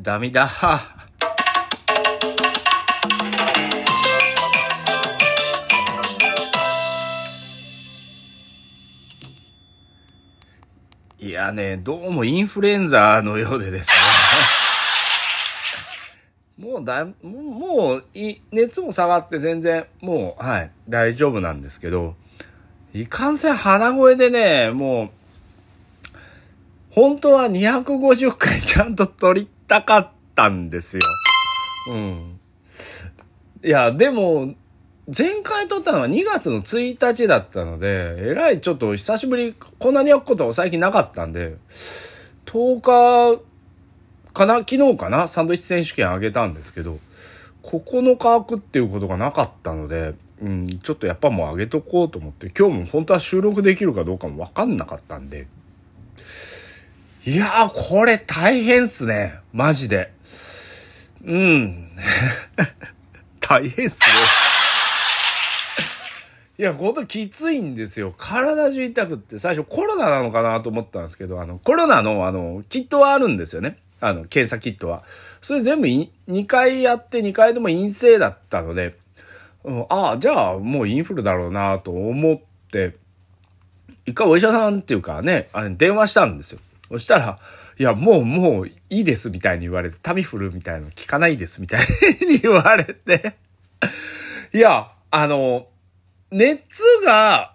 ダメだ。いやね、どうもインフルエンザのようでですね。もうだ、もう、い、熱も下がって全然、もう、はい、大丈夫なんですけど、いかんせん鼻声でね、もう、本当は250回ちゃんと撮りたかったんですよ。うん。いや、でも、前回撮ったのは2月の1日だったので、えらいちょっと久しぶり、こんなに焼くことは最近なかったんで、10日かな昨日かなサンドイッチ選手権あげたんですけど、9日開くっていうことがなかったので、うん、ちょっとやっぱもう上げとこうと思って、今日も本当は収録できるかどうかもわかんなかったんで、いやー、これ大変っすね。マジで。うん。大変っすね。いや、ほんときついんですよ。体中痛くって、最初コロナなのかなと思ったんですけど、あの、コロナの、あの、キットはあるんですよね。あの、検査キットは。それ全部2回やって2回でも陰性だったので、うん、ああ、じゃあもうインフルだろうなと思って、一回お医者さんっていうかね、あれ電話したんですよ。そしたら、いや、もう、もういいですみたいに言われて、タミフルみたいなの聞かないですみたいに言われて、いや、あの、熱が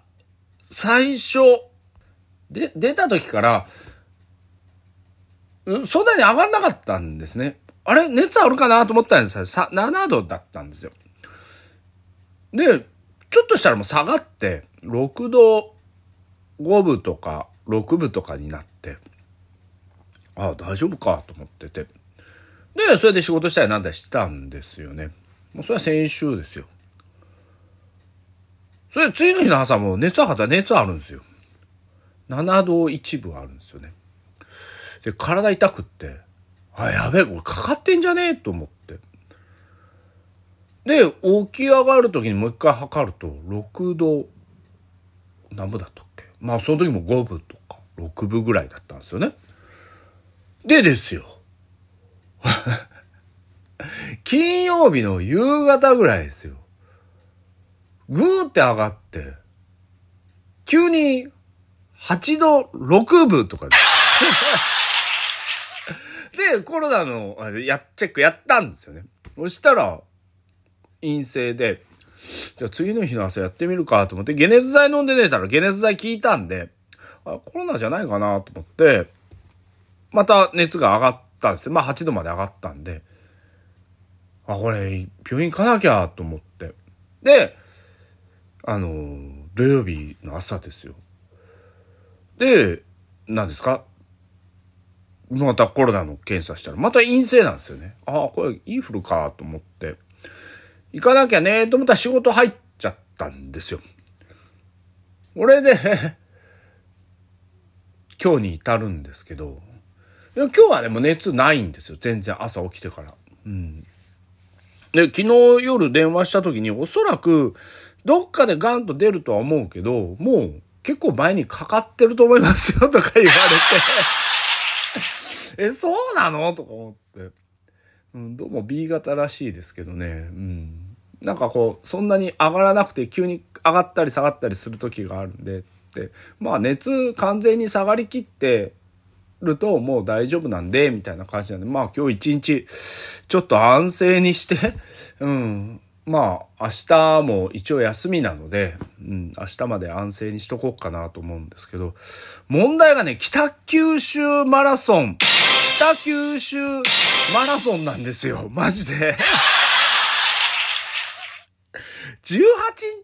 最初、で、出た時から、そんなに上がんなかったんですね。あれ熱あるかなと思ったんですよ。さ、7度だったんですよ。で、ちょっとしたらもう下がって、6度5分とか6分とかになって、ああ、大丈夫かと思ってて。で、それで仕事したりなんだりしてたんですよね。もうそれは先週ですよ。それ次の日の朝も熱測ったら熱あるんですよ。7度1分あるんですよね。で、体痛くって、あ、やべえ、これかかってんじゃねえと思って。で、起き上がる時にもう一回測ると、6度、何分だったっけ？まあ、その時も5分とか、6分ぐらいだったんですよね。でですよ。金曜日の夕方ぐらいですよ。ぐーって上がって、急に8度6分とかで。で、コロナのやチェックやったんですよね。そしたら、陰性で、じゃあ次の日の朝やってみるかと思って、解熱剤飲んで寝たら解熱剤効いたんで、あコロナじゃないかなと思って、また熱が上がったんですよ。まあ8度まで上がったんで、あ、これ、病院行かなきゃと思って。で、あの、土曜日の朝ですよ。で、何ですか？またコロナの検査したら、また陰性なんですよね。ああ、これインフルかと思って、行かなきゃねと思ったら仕事入っちゃったんですよ。これで 今日に至るんですけど、今日はね、もう熱ないんですよ。全然朝起きてから。うん。で、昨日夜電話した時におそらくどっかでガンと出るとは思うけど、もう結構前にかかってると思いますよとか言われて え、そうなの？とか思って。うん、どうも B 型らしいですけどね。うん。なんかこう、そんなに上がらなくて急に上がったり下がったりする時があるんで、で、まあ熱完全に下がりきって、るともう大丈夫なんで、みたいな感じなんで、まあ今日一日、ちょっと安静にして、うん、まあ明日も一応休みなので、うん、明日まで安静にしとこうかなと思うんですけど、問題がね、北九州マラソン、北九州マラソンなんですよ、マジで。18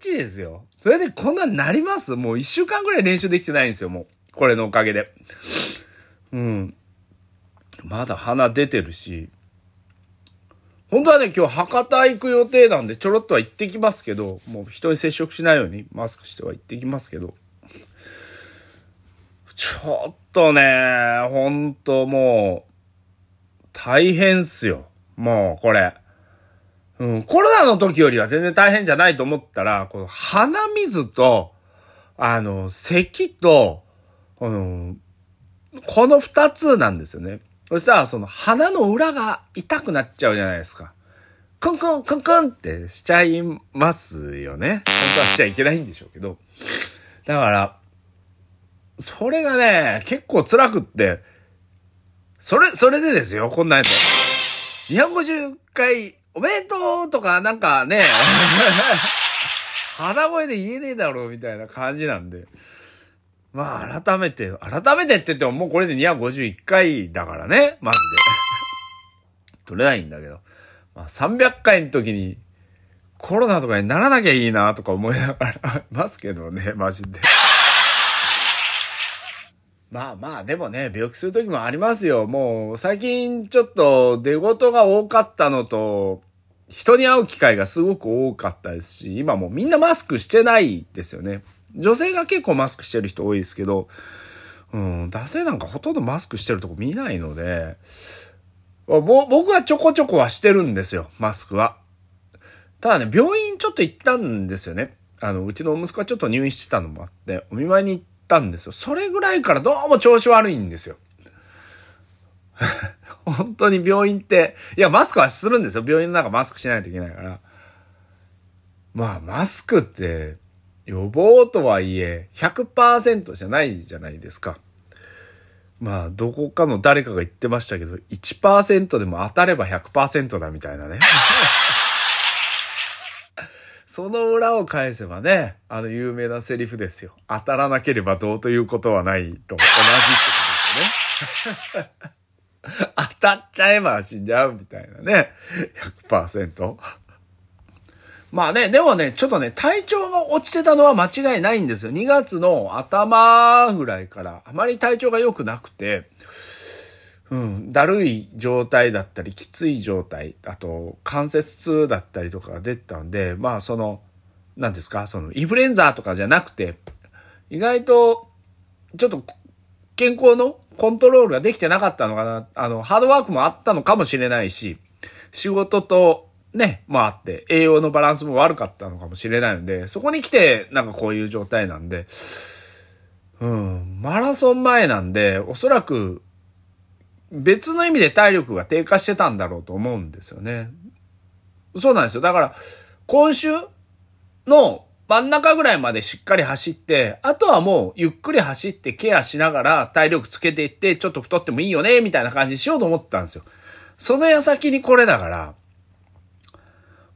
日ですよ。それでこんなんなります？もう1週間ぐらい練習できてないんですよ、もう。これのおかげで。うん。まだ鼻出てるし、本当はね、今日博多行く予定なんで、ちょろっとは行ってきますけど、もう人に接触しないようにマスクしては行ってきますけど、ちょっとね、ほんともう、大変っすよ。もう、これ。うん、コロナの時よりは全然大変じゃないと思ったら、この鼻水と、あの、咳と、あの、この二つなんですよね。そしたら、その鼻の裏が痛くなっちゃうじゃないですか。クンクン、クンクンってしちゃいますよね。本当はしちゃいけないんでしょうけど。だから、それがね、結構辛くって、それ、それでですよ、こんなやつ。250回、おめでとうとか、なんかね、腹声で言えねえだろうみたいな感じなんで。まあ、改めて、改めてって言ってももうこれで251回だからね、マジで。取れないんだけど。まあ、300回の時に、コロナとかにならなきゃいいなとか思いながら ますけどね、マジで。まあまあ、でもね、病気する時もありますよ。もう、最近ちょっと出事が多かったのと、人に会う機会がすごく多かったですし、今もうみんなマスクしてないですよね。女性が結構マスクしてる人多いですけど、うん、男性なんかほとんどマスクしてるとこ見ないので、僕はちょこちょこはしてるんですよ、マスクは。ただね、病院ちょっと行ったんですよね。あの、うちの息子はちょっと入院してたのもあって、お見舞いに行ったんですよ。それぐらいからどうも調子悪いんですよ。本当に病院って、いや、マスクはするんですよ。病院の中マスクしないといけないから。まあ、マスクって、予防とはいえ、100%じゃないじゃないですか。まあ、どこかの誰かが言ってましたけど、1%でも当たれば100%だみたいなね。その裏を返せばね、あの有名なセリフですよ。当たらなければどうということはないと同じってことですよね。当たっちゃえば死んじゃうみたいなね。100%。まあね、でもね、ちょっとね、体調が落ちてたのは間違いないんですよ。2月の頭ぐらいから、あまり体調が良くなくて、うん、だるい状態だったり、きつい状態、あと、関節痛だったりとかが出たんで、まあ、その、何ですか、その、インフルエンザとかじゃなくて、意外と、ちょっと、健康のコントロールができてなかったのかな。あの、ハードワークもあったのかもしれないし、仕事と、ね、まああって、栄養のバランスも悪かったのかもしれないので、そこに来て、なんかこういう状態なんで、うん、マラソン前なんで、おそらく、別の意味で体力が低下してたんだろうと思うんですよね。そうなんですよ。だから、今週の真ん中ぐらいまでしっかり走って、あとはもうゆっくり走ってケアしながら体力つけていって、ちょっと太ってもいいよね、みたいな感じにしようと思ったんですよ。その矢先にこれだから、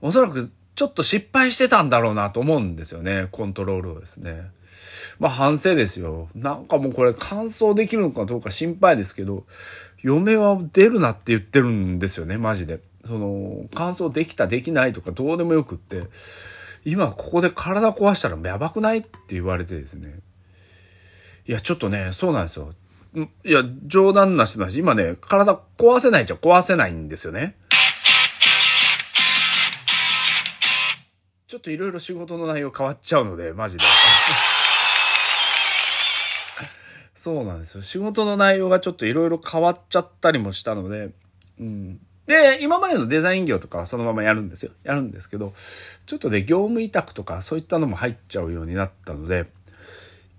おそらくちょっと失敗してたんだろうなと思うんですよね。コントロールをですね。まあ反省ですよ。なんかもうこれ完走できるのかどうか心配ですけど、嫁は出るなって言ってるんですよね、マジで。その、乾燥できたできないとかどうでもよくって、今ここで体壊したらやばくないって言われてですね。いや、ちょっとね、そうなんですよ。いや、冗談なしだし、今ね、体壊せないじゃ壊せないんですよね。といろいろ仕事の内容変わっちゃうので、マジで。そうなんですよ。仕事の内容がちょっといろいろ変わっちゃったりもしたので、うん。で、今までのデザイン業とかはそのままやるんですよ。やるんですけど、ちょっとで業務委託とかそういったのも入っちゃうようになったので、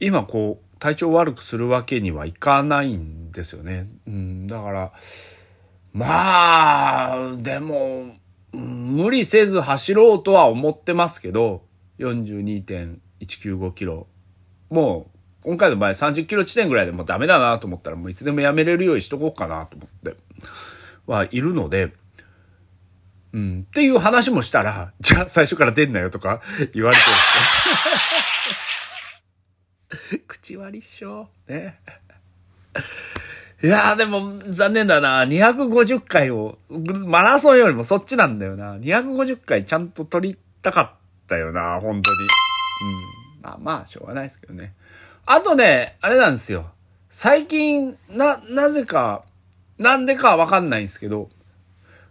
今こう、体調悪くするわけにはいかないんですよね。うん、だから、まあ、でも、無理せず走ろうとは思ってますけど、42.195キロ。もう、今回の場合30キロ地点ぐらいでもうダメだなと思ったらもういつでもやめれるようにしとこうかなと思ってはいるので、うん、っていう話もしたら、じゃあ最初から出んなよとか言われてる 口割りっしょ。ね。いやーでも残念だな。250回を、マラソンよりもそっちなんだよな。250回ちゃんと撮りたかったよな、本当に。うん。まあまあ、しょうがないですけどね。あとね、あれなんですよ。最近、な、なぜか、なんでかわかんないんですけど、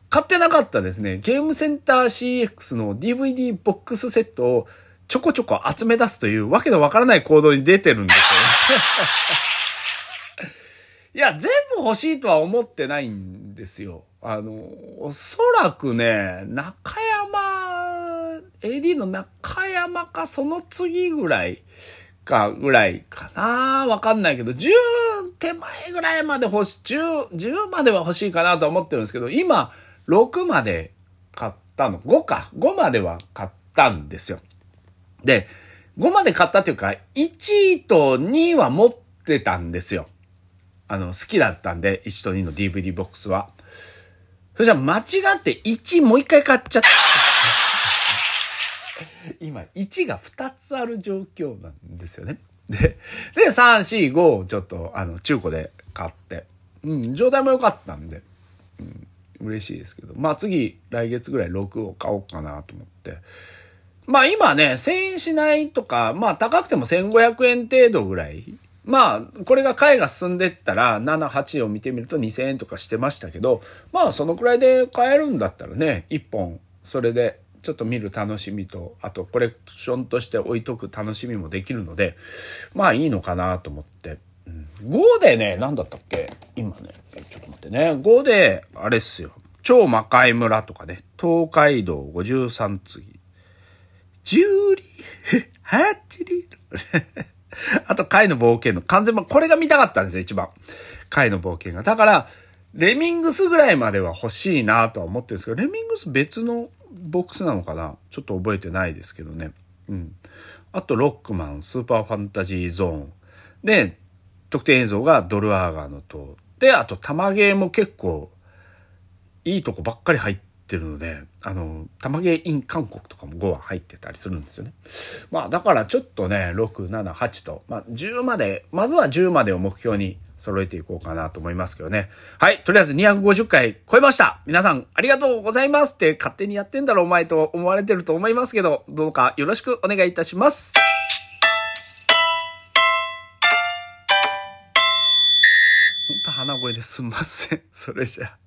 買ってなかったですね。ゲームセンター CX の DVD ボックスセットをちょこちょこ集め出すというわけのわからない行動に出てるんですよ。いや、全部欲しいとは思ってないんですよ。あの、おそらくね、中山、AD の中山かその次ぐらい、かぐらいかなわかんないけど、10手前ぐらいまで欲し、10、10までは欲しいかなと思ってるんですけど、今、6まで買ったの。5か。5までは買ったんですよ。で、5まで買ったっていうか、1と2は持ってたんですよ。あの、好きだったんで、1と2の DVD ボックスは。それじゃ間違って1もう一回買っちゃった。今、1が2つある状況なんですよね。で、で、3、4、5をちょっと、あの、中古で買って、うん、状態も良かったんで、うん、嬉しいですけど、まあ次、来月ぐらい6を買おうかなと思って、まあ今ね、1000円しないとか、まあ高くても1500円程度ぐらい。まあ、これが回が進んでったら、7、8を見てみると2000円とかしてましたけど、まあそのくらいで買えるんだったらね、1本、それでちょっと見る楽しみと、あとコレクションとして置いとく楽しみもできるので、まあいいのかなと思って。うん、5でね、何だったっけ？今ね、ちょっと待ってね。5で、あれっすよ。超魔界村とかね、東海道53次。十里、八里？あと、貝の冒険の完全版、これが見たかったんですよ、一番。貝の冒険が。だから、レミングスぐらいまでは欲しいなとは思ってるんですけど、レミングス別のボックスなのかな？ちょっと覚えてないですけどね。うん。あと、ロックマン、スーパーファンタジーゾーン。で、特典映像がドルアーガーの塔。で、あと、玉ゲーも結構、いいとこばっかり入ってってるので、あの、玉ゲーイン韓国とかも5は入ってたりするんですよね。まあ、だからちょっとね、6、7、8と、まあ、10まで、まずは10までを目標に揃えていこうかなと思いますけどね。はい。とりあえず250回超えました。皆さんありがとうございますって勝手にやってんだろお前と思われてると思いますけど、どうかよろしくお願いいたします。ほんと鼻声ですんません。それじゃあ。